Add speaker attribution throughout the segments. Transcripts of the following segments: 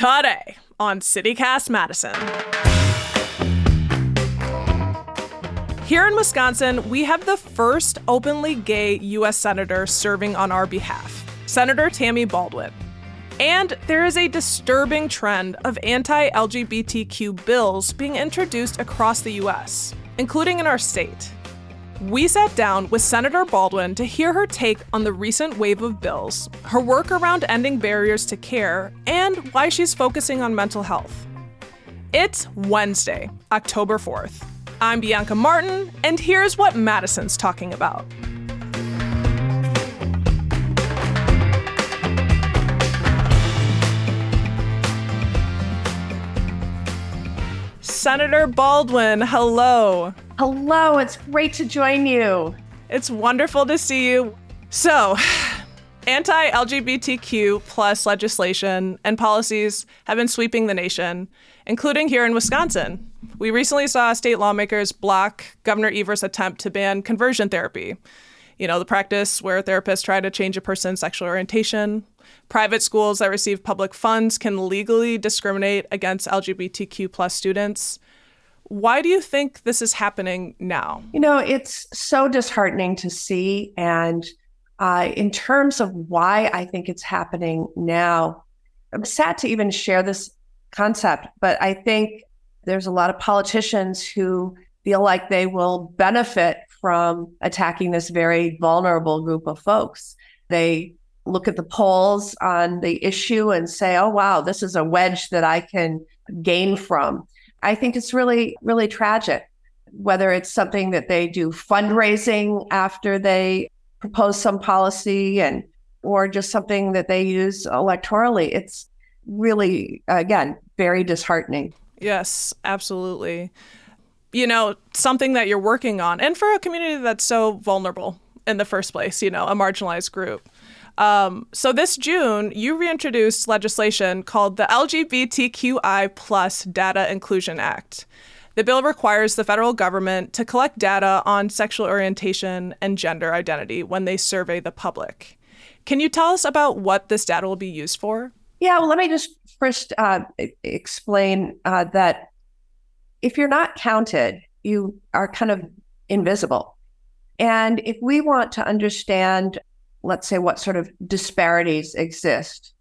Speaker 1: Today on CityCast Madison. Here in Wisconsin, we have the first openly gay U.S. Senator serving on our behalf, Senator Tammy Baldwin. And there is a disturbing trend of anti LGBTQ bills being introduced across the U.S., including in our state. We sat down with Senator Baldwin to hear her take on the recent wave of bills, her work around ending barriers to care, and why she's focusing on mental health. It's Wednesday, October 4th. I'm Bianca Martin, and here's what Madison's talking about. Senator Baldwin, hello.
Speaker 2: Hello, it's great to join you.
Speaker 1: It's wonderful to see you. So, anti LGBTQ plus legislation and policies have been sweeping the nation, including here in Wisconsin. We recently saw state lawmakers block Governor Evers' attempt to ban conversion therapy. You know, the practice where therapists try to change a person's sexual orientation. Private schools that receive public funds can legally discriminate against LGBTQ plus students. Why do you think this is happening now?
Speaker 2: You know, it's so disheartening to see. And uh, in terms of why I think it's happening now, I'm sad to even share this concept, but I think there's a lot of politicians who feel like they will benefit from attacking this very vulnerable group of folks. They look at the polls on the issue and say, oh, wow, this is a wedge that I can gain from. I think it's really, really tragic, whether it's something that they do fundraising after they propose some policy and or just something that they use electorally. It's really, again, very disheartening.
Speaker 1: Yes, absolutely. You know, something that you're working on, and for a community that's so vulnerable in the first place, you know, a marginalized group. Um, so this June, you reintroduced legislation called the LGBTQI Plus Data Inclusion Act. The bill requires the federal government to collect data on sexual orientation and gender identity when they survey the public. Can you tell us about what this data will be used for?
Speaker 2: Yeah, well, let me just first uh, explain uh, that if you're not counted, you are kind of invisible. And if we want to understand let's say, what sort of disparities exist.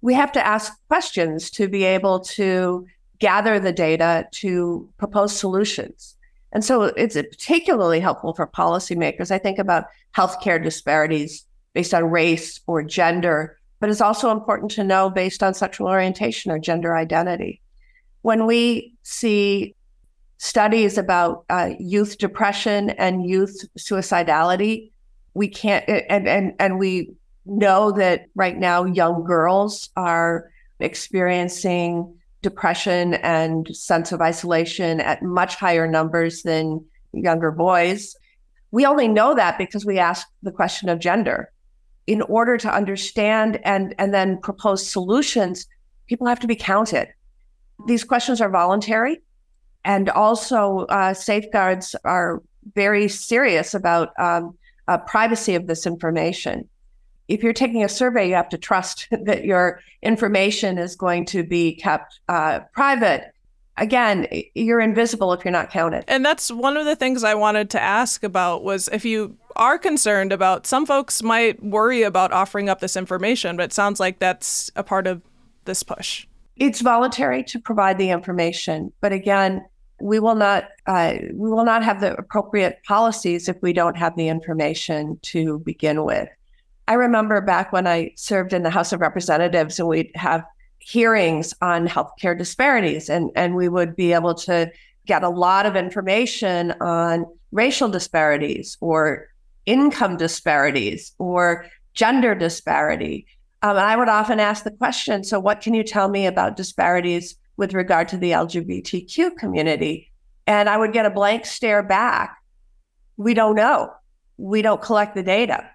Speaker 2: We have to ask questions to be able to gather the data to propose solutions. And so it's particularly helpful for policymakers. I think about healthcare disparities based on race or gender, but it's also important to know based on sexual orientation or gender identity. When we see studies about uh, youth depression and youth suicidality, we can't and and and we know that right now young girls are experiencing depression and sense of isolation at much higher numbers than younger boys. We only know that because we ask the question of gender. In order to understand and, and then propose solutions, people have to be counted. These questions are voluntary, and also uh, safeguards are very serious about um, uh, privacy of this information. If you're taking a survey, you have to trust that your information is going to be kept uh, private. Again, you're invisible if you're not counted.
Speaker 1: And that's one of the things I wanted to ask about was if you are concerned about some folks might worry about offering up this information, but it sounds like that's a part of this push.
Speaker 2: It's voluntary to provide the information, but again, we will not uh, we will not have the appropriate policies if we don't have the information to begin with. I remember back when I served in the House of Representatives, and we'd have hearings on healthcare disparities, and and we would be able to get a lot of information on racial disparities or income disparities or gender disparity. Um, I would often ask the question, so what can you tell me about disparities with regard to the LGBTQ community. And I would get a blank stare back. We don't know. We don't collect the data.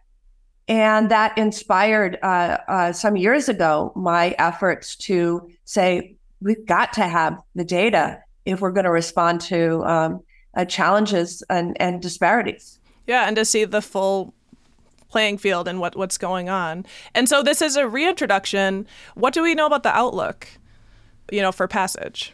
Speaker 2: And that inspired uh, uh, some years ago my efforts to say, we've got to have the data if we're going to respond to um, uh, challenges and, and disparities.
Speaker 1: Yeah, and to see the full playing field and what, what's going on. And so this is a reintroduction. What do we know about the outlook, you know, for passage?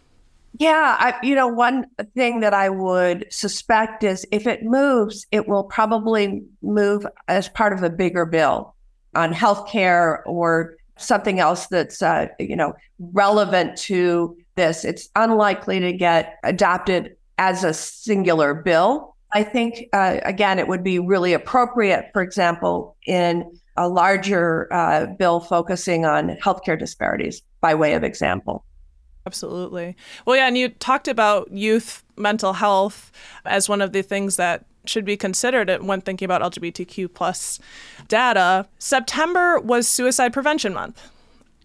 Speaker 2: Yeah, I, you know, one thing that I would suspect is if it moves, it will probably move as part of a bigger bill on healthcare or something else that's, uh, you know, relevant to this. It's unlikely to get adopted as a singular bill. I think, uh, again, it would be really appropriate, for example, in a larger uh, bill focusing on healthcare disparities, by way of example.
Speaker 1: Absolutely. Well, yeah, and you talked about youth mental health as one of the things that should be considered when thinking about LGBTQ plus data. September was Suicide Prevention Month.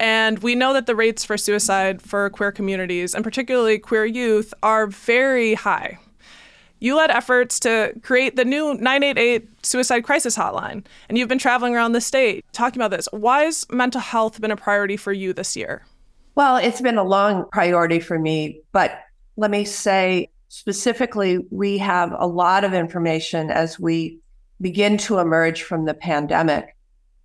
Speaker 1: And we know that the rates for suicide for queer communities, and particularly queer youth, are very high. You led efforts to create the new 988 suicide crisis hotline, and you've been traveling around the state talking about this. Why has mental health been a priority for you this year?
Speaker 2: Well, it's been a long priority for me, but let me say specifically, we have a lot of information as we begin to emerge from the pandemic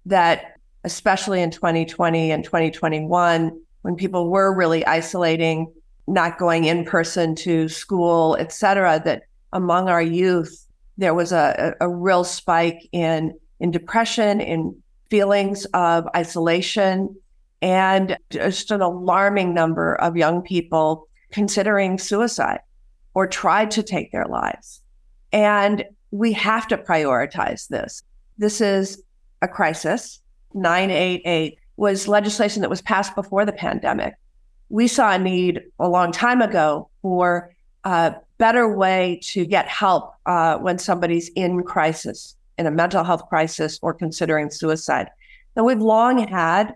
Speaker 2: that, especially in 2020 and 2021, when people were really isolating, not going in person to school, et cetera, that among our youth, there was a, a real spike in, in depression, in feelings of isolation, and just an alarming number of young people considering suicide or tried to take their lives. And we have to prioritize this. This is a crisis. 988 was legislation that was passed before the pandemic. We saw a need a long time ago for a better way to get help uh, when somebody's in crisis, in a mental health crisis, or considering suicide. And we've long had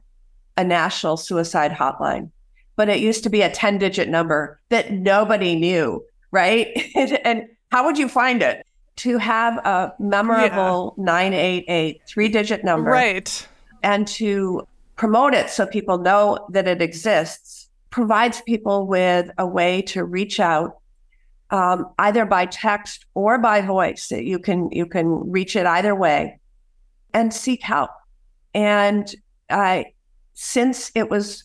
Speaker 2: a national suicide hotline, but it used to be a 10 digit number that nobody knew, right? and how would you find it? To have a memorable yeah. 988 three digit number.
Speaker 1: Right.
Speaker 2: And to promote it so people know that it exists provides people with a way to reach out um, either by text or by voice. You can you can reach it either way and seek help. And I since it was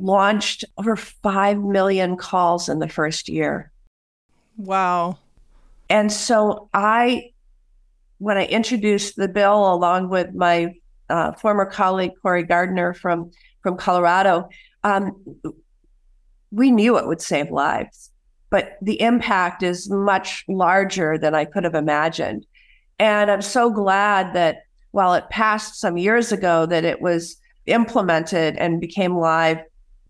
Speaker 2: launched, over 5 million calls in the first year.
Speaker 1: Wow.
Speaker 2: And so I, when I introduced the bill along with my uh, former colleague, Cory Gardner from, from Colorado, um, we knew it would save lives, but the impact is much larger than I could have imagined. And I'm so glad that while it passed some years ago, that it was implemented and became live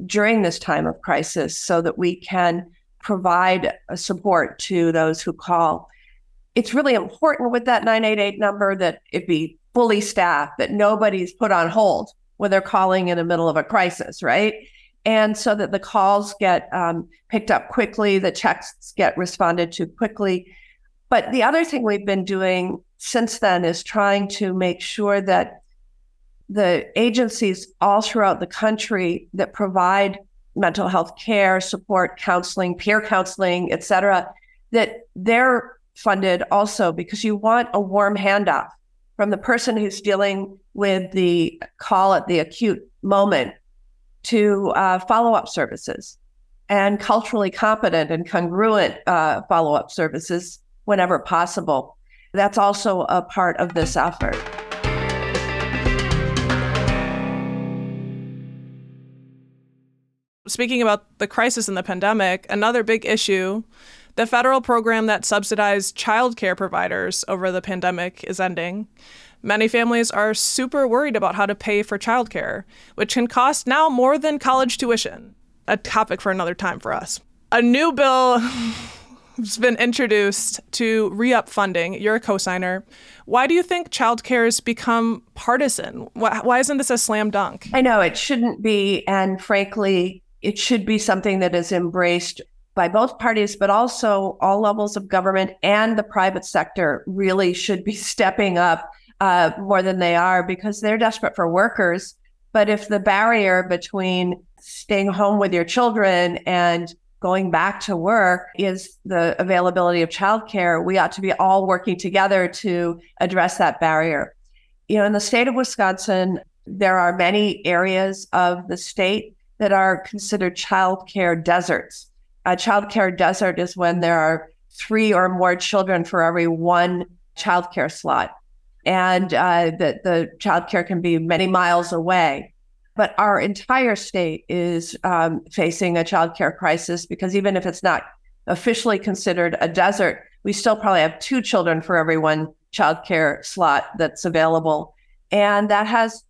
Speaker 2: during this time of crisis so that we can provide support to those who call. It's really important with that 988 number that it be fully staffed, that nobody's put on hold when they're calling in the middle of a crisis, right? And so that the calls get um, picked up quickly, the texts get responded to quickly. But the other thing we've been doing since then is trying to make sure that the agencies all throughout the country that provide mental health care, support, counseling, peer counseling, et cetera, that they're funded also because you want a warm handoff from the person who's dealing with the call at the acute moment to uh, follow up services and culturally competent and congruent uh, follow up services whenever possible. That's also a part of this effort.
Speaker 1: Speaking about the crisis in the pandemic, another big issue the federal program that subsidized childcare providers over the pandemic is ending. Many families are super worried about how to pay for childcare, which can cost now more than college tuition. A topic for another time for us. A new bill has been introduced to re up funding. You're a co signer. Why do you think childcare has become partisan? Why, why isn't this a slam dunk?
Speaker 2: I know it shouldn't be. And frankly, it should be something that is embraced by both parties, but also all levels of government and the private sector really should be stepping up uh, more than they are because they're desperate for workers. But if the barrier between staying home with your children and going back to work is the availability of childcare, we ought to be all working together to address that barrier. you know, in the state of Wisconsin, there are many areas of the state that are considered childcare deserts. A childcare desert is when there are three or more children for every one childcare slot. And uh, the, the childcare can be many miles away. But our entire state is um, facing a childcare crisis because even if it's not officially considered a desert, we still probably have two children for every one childcare slot that's available. And that has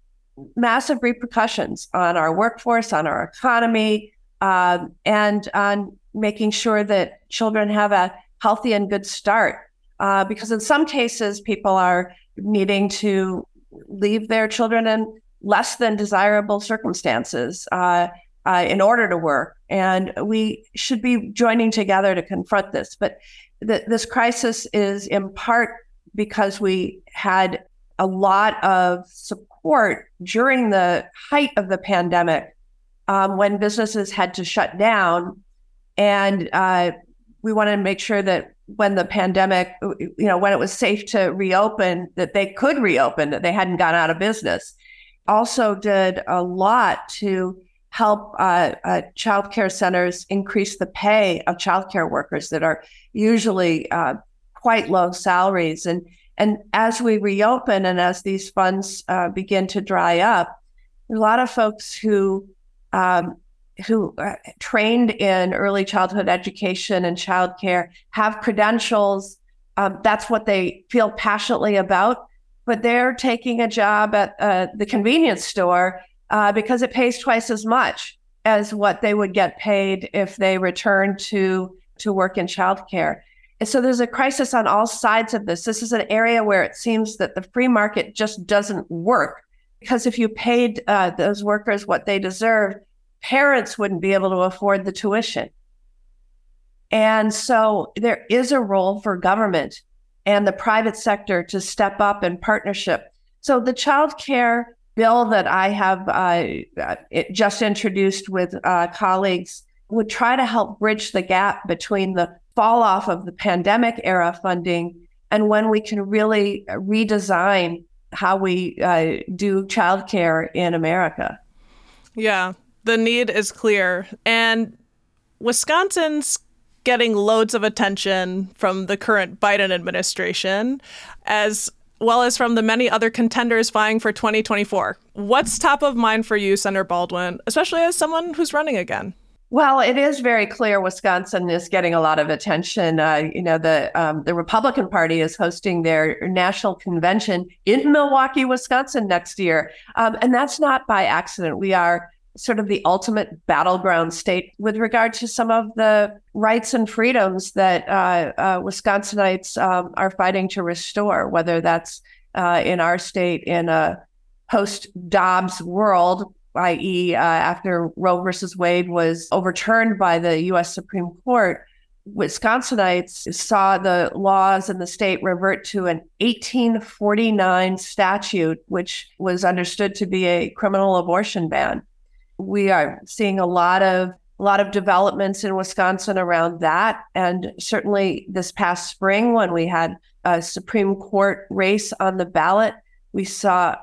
Speaker 2: massive repercussions on our workforce, on our economy, um, and on making sure that children have a healthy and good start. Uh, because in some cases, people are needing to leave their children in less than desirable circumstances uh, uh, in order to work. And we should be joining together to confront this. But th- this crisis is in part because we had a lot of support during the height of the pandemic um, when businesses had to shut down. And uh, we wanted to make sure that when the pandemic, you know, when it was safe to reopen, that they could reopen, that they hadn't gone out of business. Also, did a lot to help uh, uh, child care centers increase the pay of child care workers that are usually uh, quite low salaries. And and as we reopen and as these funds uh, begin to dry up, a lot of folks who um, who trained in early childhood education and childcare have credentials. Um, that's what they feel passionately about, but they're taking a job at uh, the convenience store uh, because it pays twice as much as what they would get paid if they returned to to work in childcare. So there's a crisis on all sides of this. This is an area where it seems that the free market just doesn't work because if you paid uh, those workers what they deserve, parents wouldn't be able to afford the tuition. And so there is a role for government and the private sector to step up in partnership. So the child care bill that I have uh, just introduced with uh, colleagues would try to help bridge the gap between the fall off of the pandemic era funding and when we can really redesign how we uh, do childcare in America.
Speaker 1: Yeah, the need is clear. And Wisconsin's getting loads of attention from the current Biden administration, as well as from the many other contenders vying for 2024. What's top of mind for you, Senator Baldwin, especially as someone who's running again?
Speaker 2: Well, it is very clear Wisconsin is getting a lot of attention. Uh, you know, the um, the Republican Party is hosting their national convention in Milwaukee, Wisconsin next year, um, and that's not by accident. We are sort of the ultimate battleground state with regard to some of the rights and freedoms that uh, uh, Wisconsinites um, are fighting to restore, whether that's uh, in our state in a post Dobbs world i.e., uh, after Roe versus Wade was overturned by the U.S. Supreme Court, Wisconsinites saw the laws in the state revert to an 1849 statute, which was understood to be a criminal abortion ban. We are seeing a lot of a lot of developments in Wisconsin around that, and certainly this past spring when we had a Supreme Court race on the ballot, we saw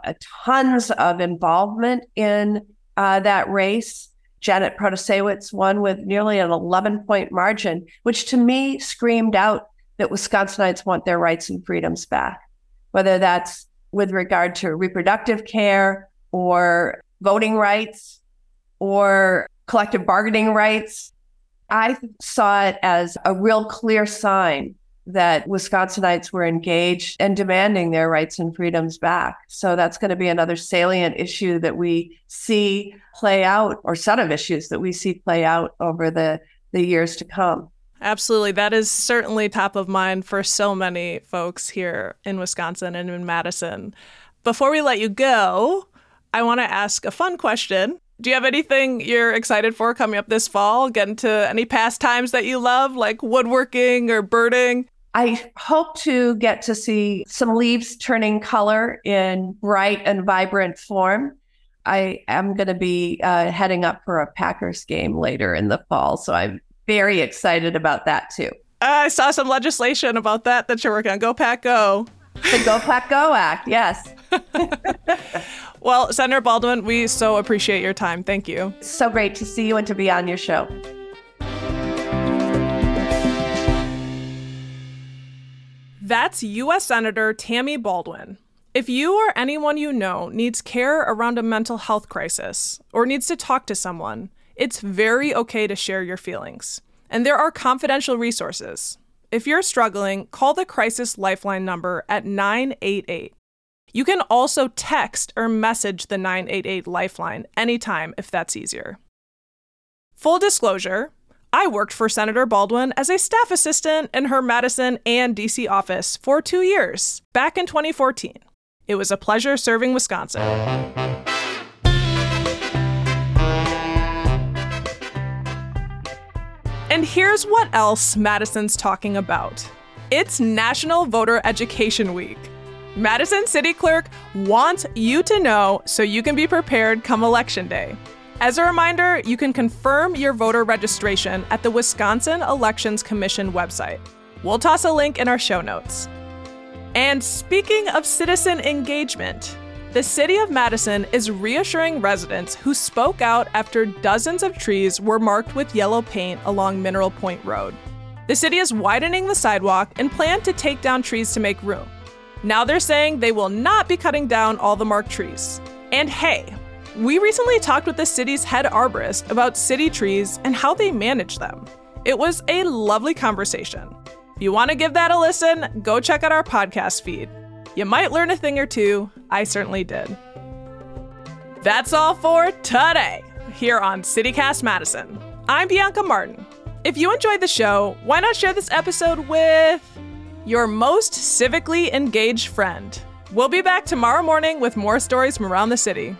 Speaker 2: tons of involvement in uh, that race. Janet Protasiewicz won with nearly an 11 point margin, which to me screamed out that Wisconsinites want their rights and freedoms back, whether that's with regard to reproductive care or voting rights or collective bargaining rights. I saw it as a real clear sign that Wisconsinites were engaged and demanding their rights and freedoms back. So that's going to be another salient issue that we see play out, or set of issues that we see play out over the, the years to come.
Speaker 1: Absolutely. That is certainly top of mind for so many folks here in Wisconsin and in Madison. Before we let you go, I want to ask a fun question. Do you have anything you're excited for coming up this fall? Get into any pastimes that you love, like woodworking or birding?
Speaker 2: I hope to get to see some leaves turning color in bright and vibrant form. I am going to be uh, heading up for a Packers game later in the fall. So I'm very excited about that too.
Speaker 1: I saw some legislation about that that you're working on. Go Pack Go.
Speaker 2: The Go Pack Go Act, yes.
Speaker 1: well, Senator Baldwin, we so appreciate your time. Thank you.
Speaker 2: So great to see you and to be on your show.
Speaker 1: That's U.S. Senator Tammy Baldwin. If you or anyone you know needs care around a mental health crisis or needs to talk to someone, it's very okay to share your feelings. And there are confidential resources. If you're struggling, call the Crisis Lifeline number at 988. You can also text or message the 988 Lifeline anytime if that's easier. Full disclosure I worked for Senator Baldwin as a staff assistant in her Madison and DC office for two years, back in 2014. It was a pleasure serving Wisconsin. And here's what else Madison's talking about it's National Voter Education Week. Madison City Clerk wants you to know so you can be prepared come Election Day. As a reminder, you can confirm your voter registration at the Wisconsin Elections Commission website. We'll toss a link in our show notes. And speaking of citizen engagement, the city of Madison is reassuring residents who spoke out after dozens of trees were marked with yellow paint along Mineral Point Road. The city is widening the sidewalk and plan to take down trees to make room. Now they're saying they will not be cutting down all the marked trees. And hey, we recently talked with the city's head arborist about city trees and how they manage them. It was a lovely conversation. If you want to give that a listen, go check out our podcast feed. You might learn a thing or two. I certainly did. That's all for today here on CityCast Madison. I'm Bianca Martin. If you enjoyed the show, why not share this episode with your most civically engaged friend. We'll be back tomorrow morning with more stories from around the city.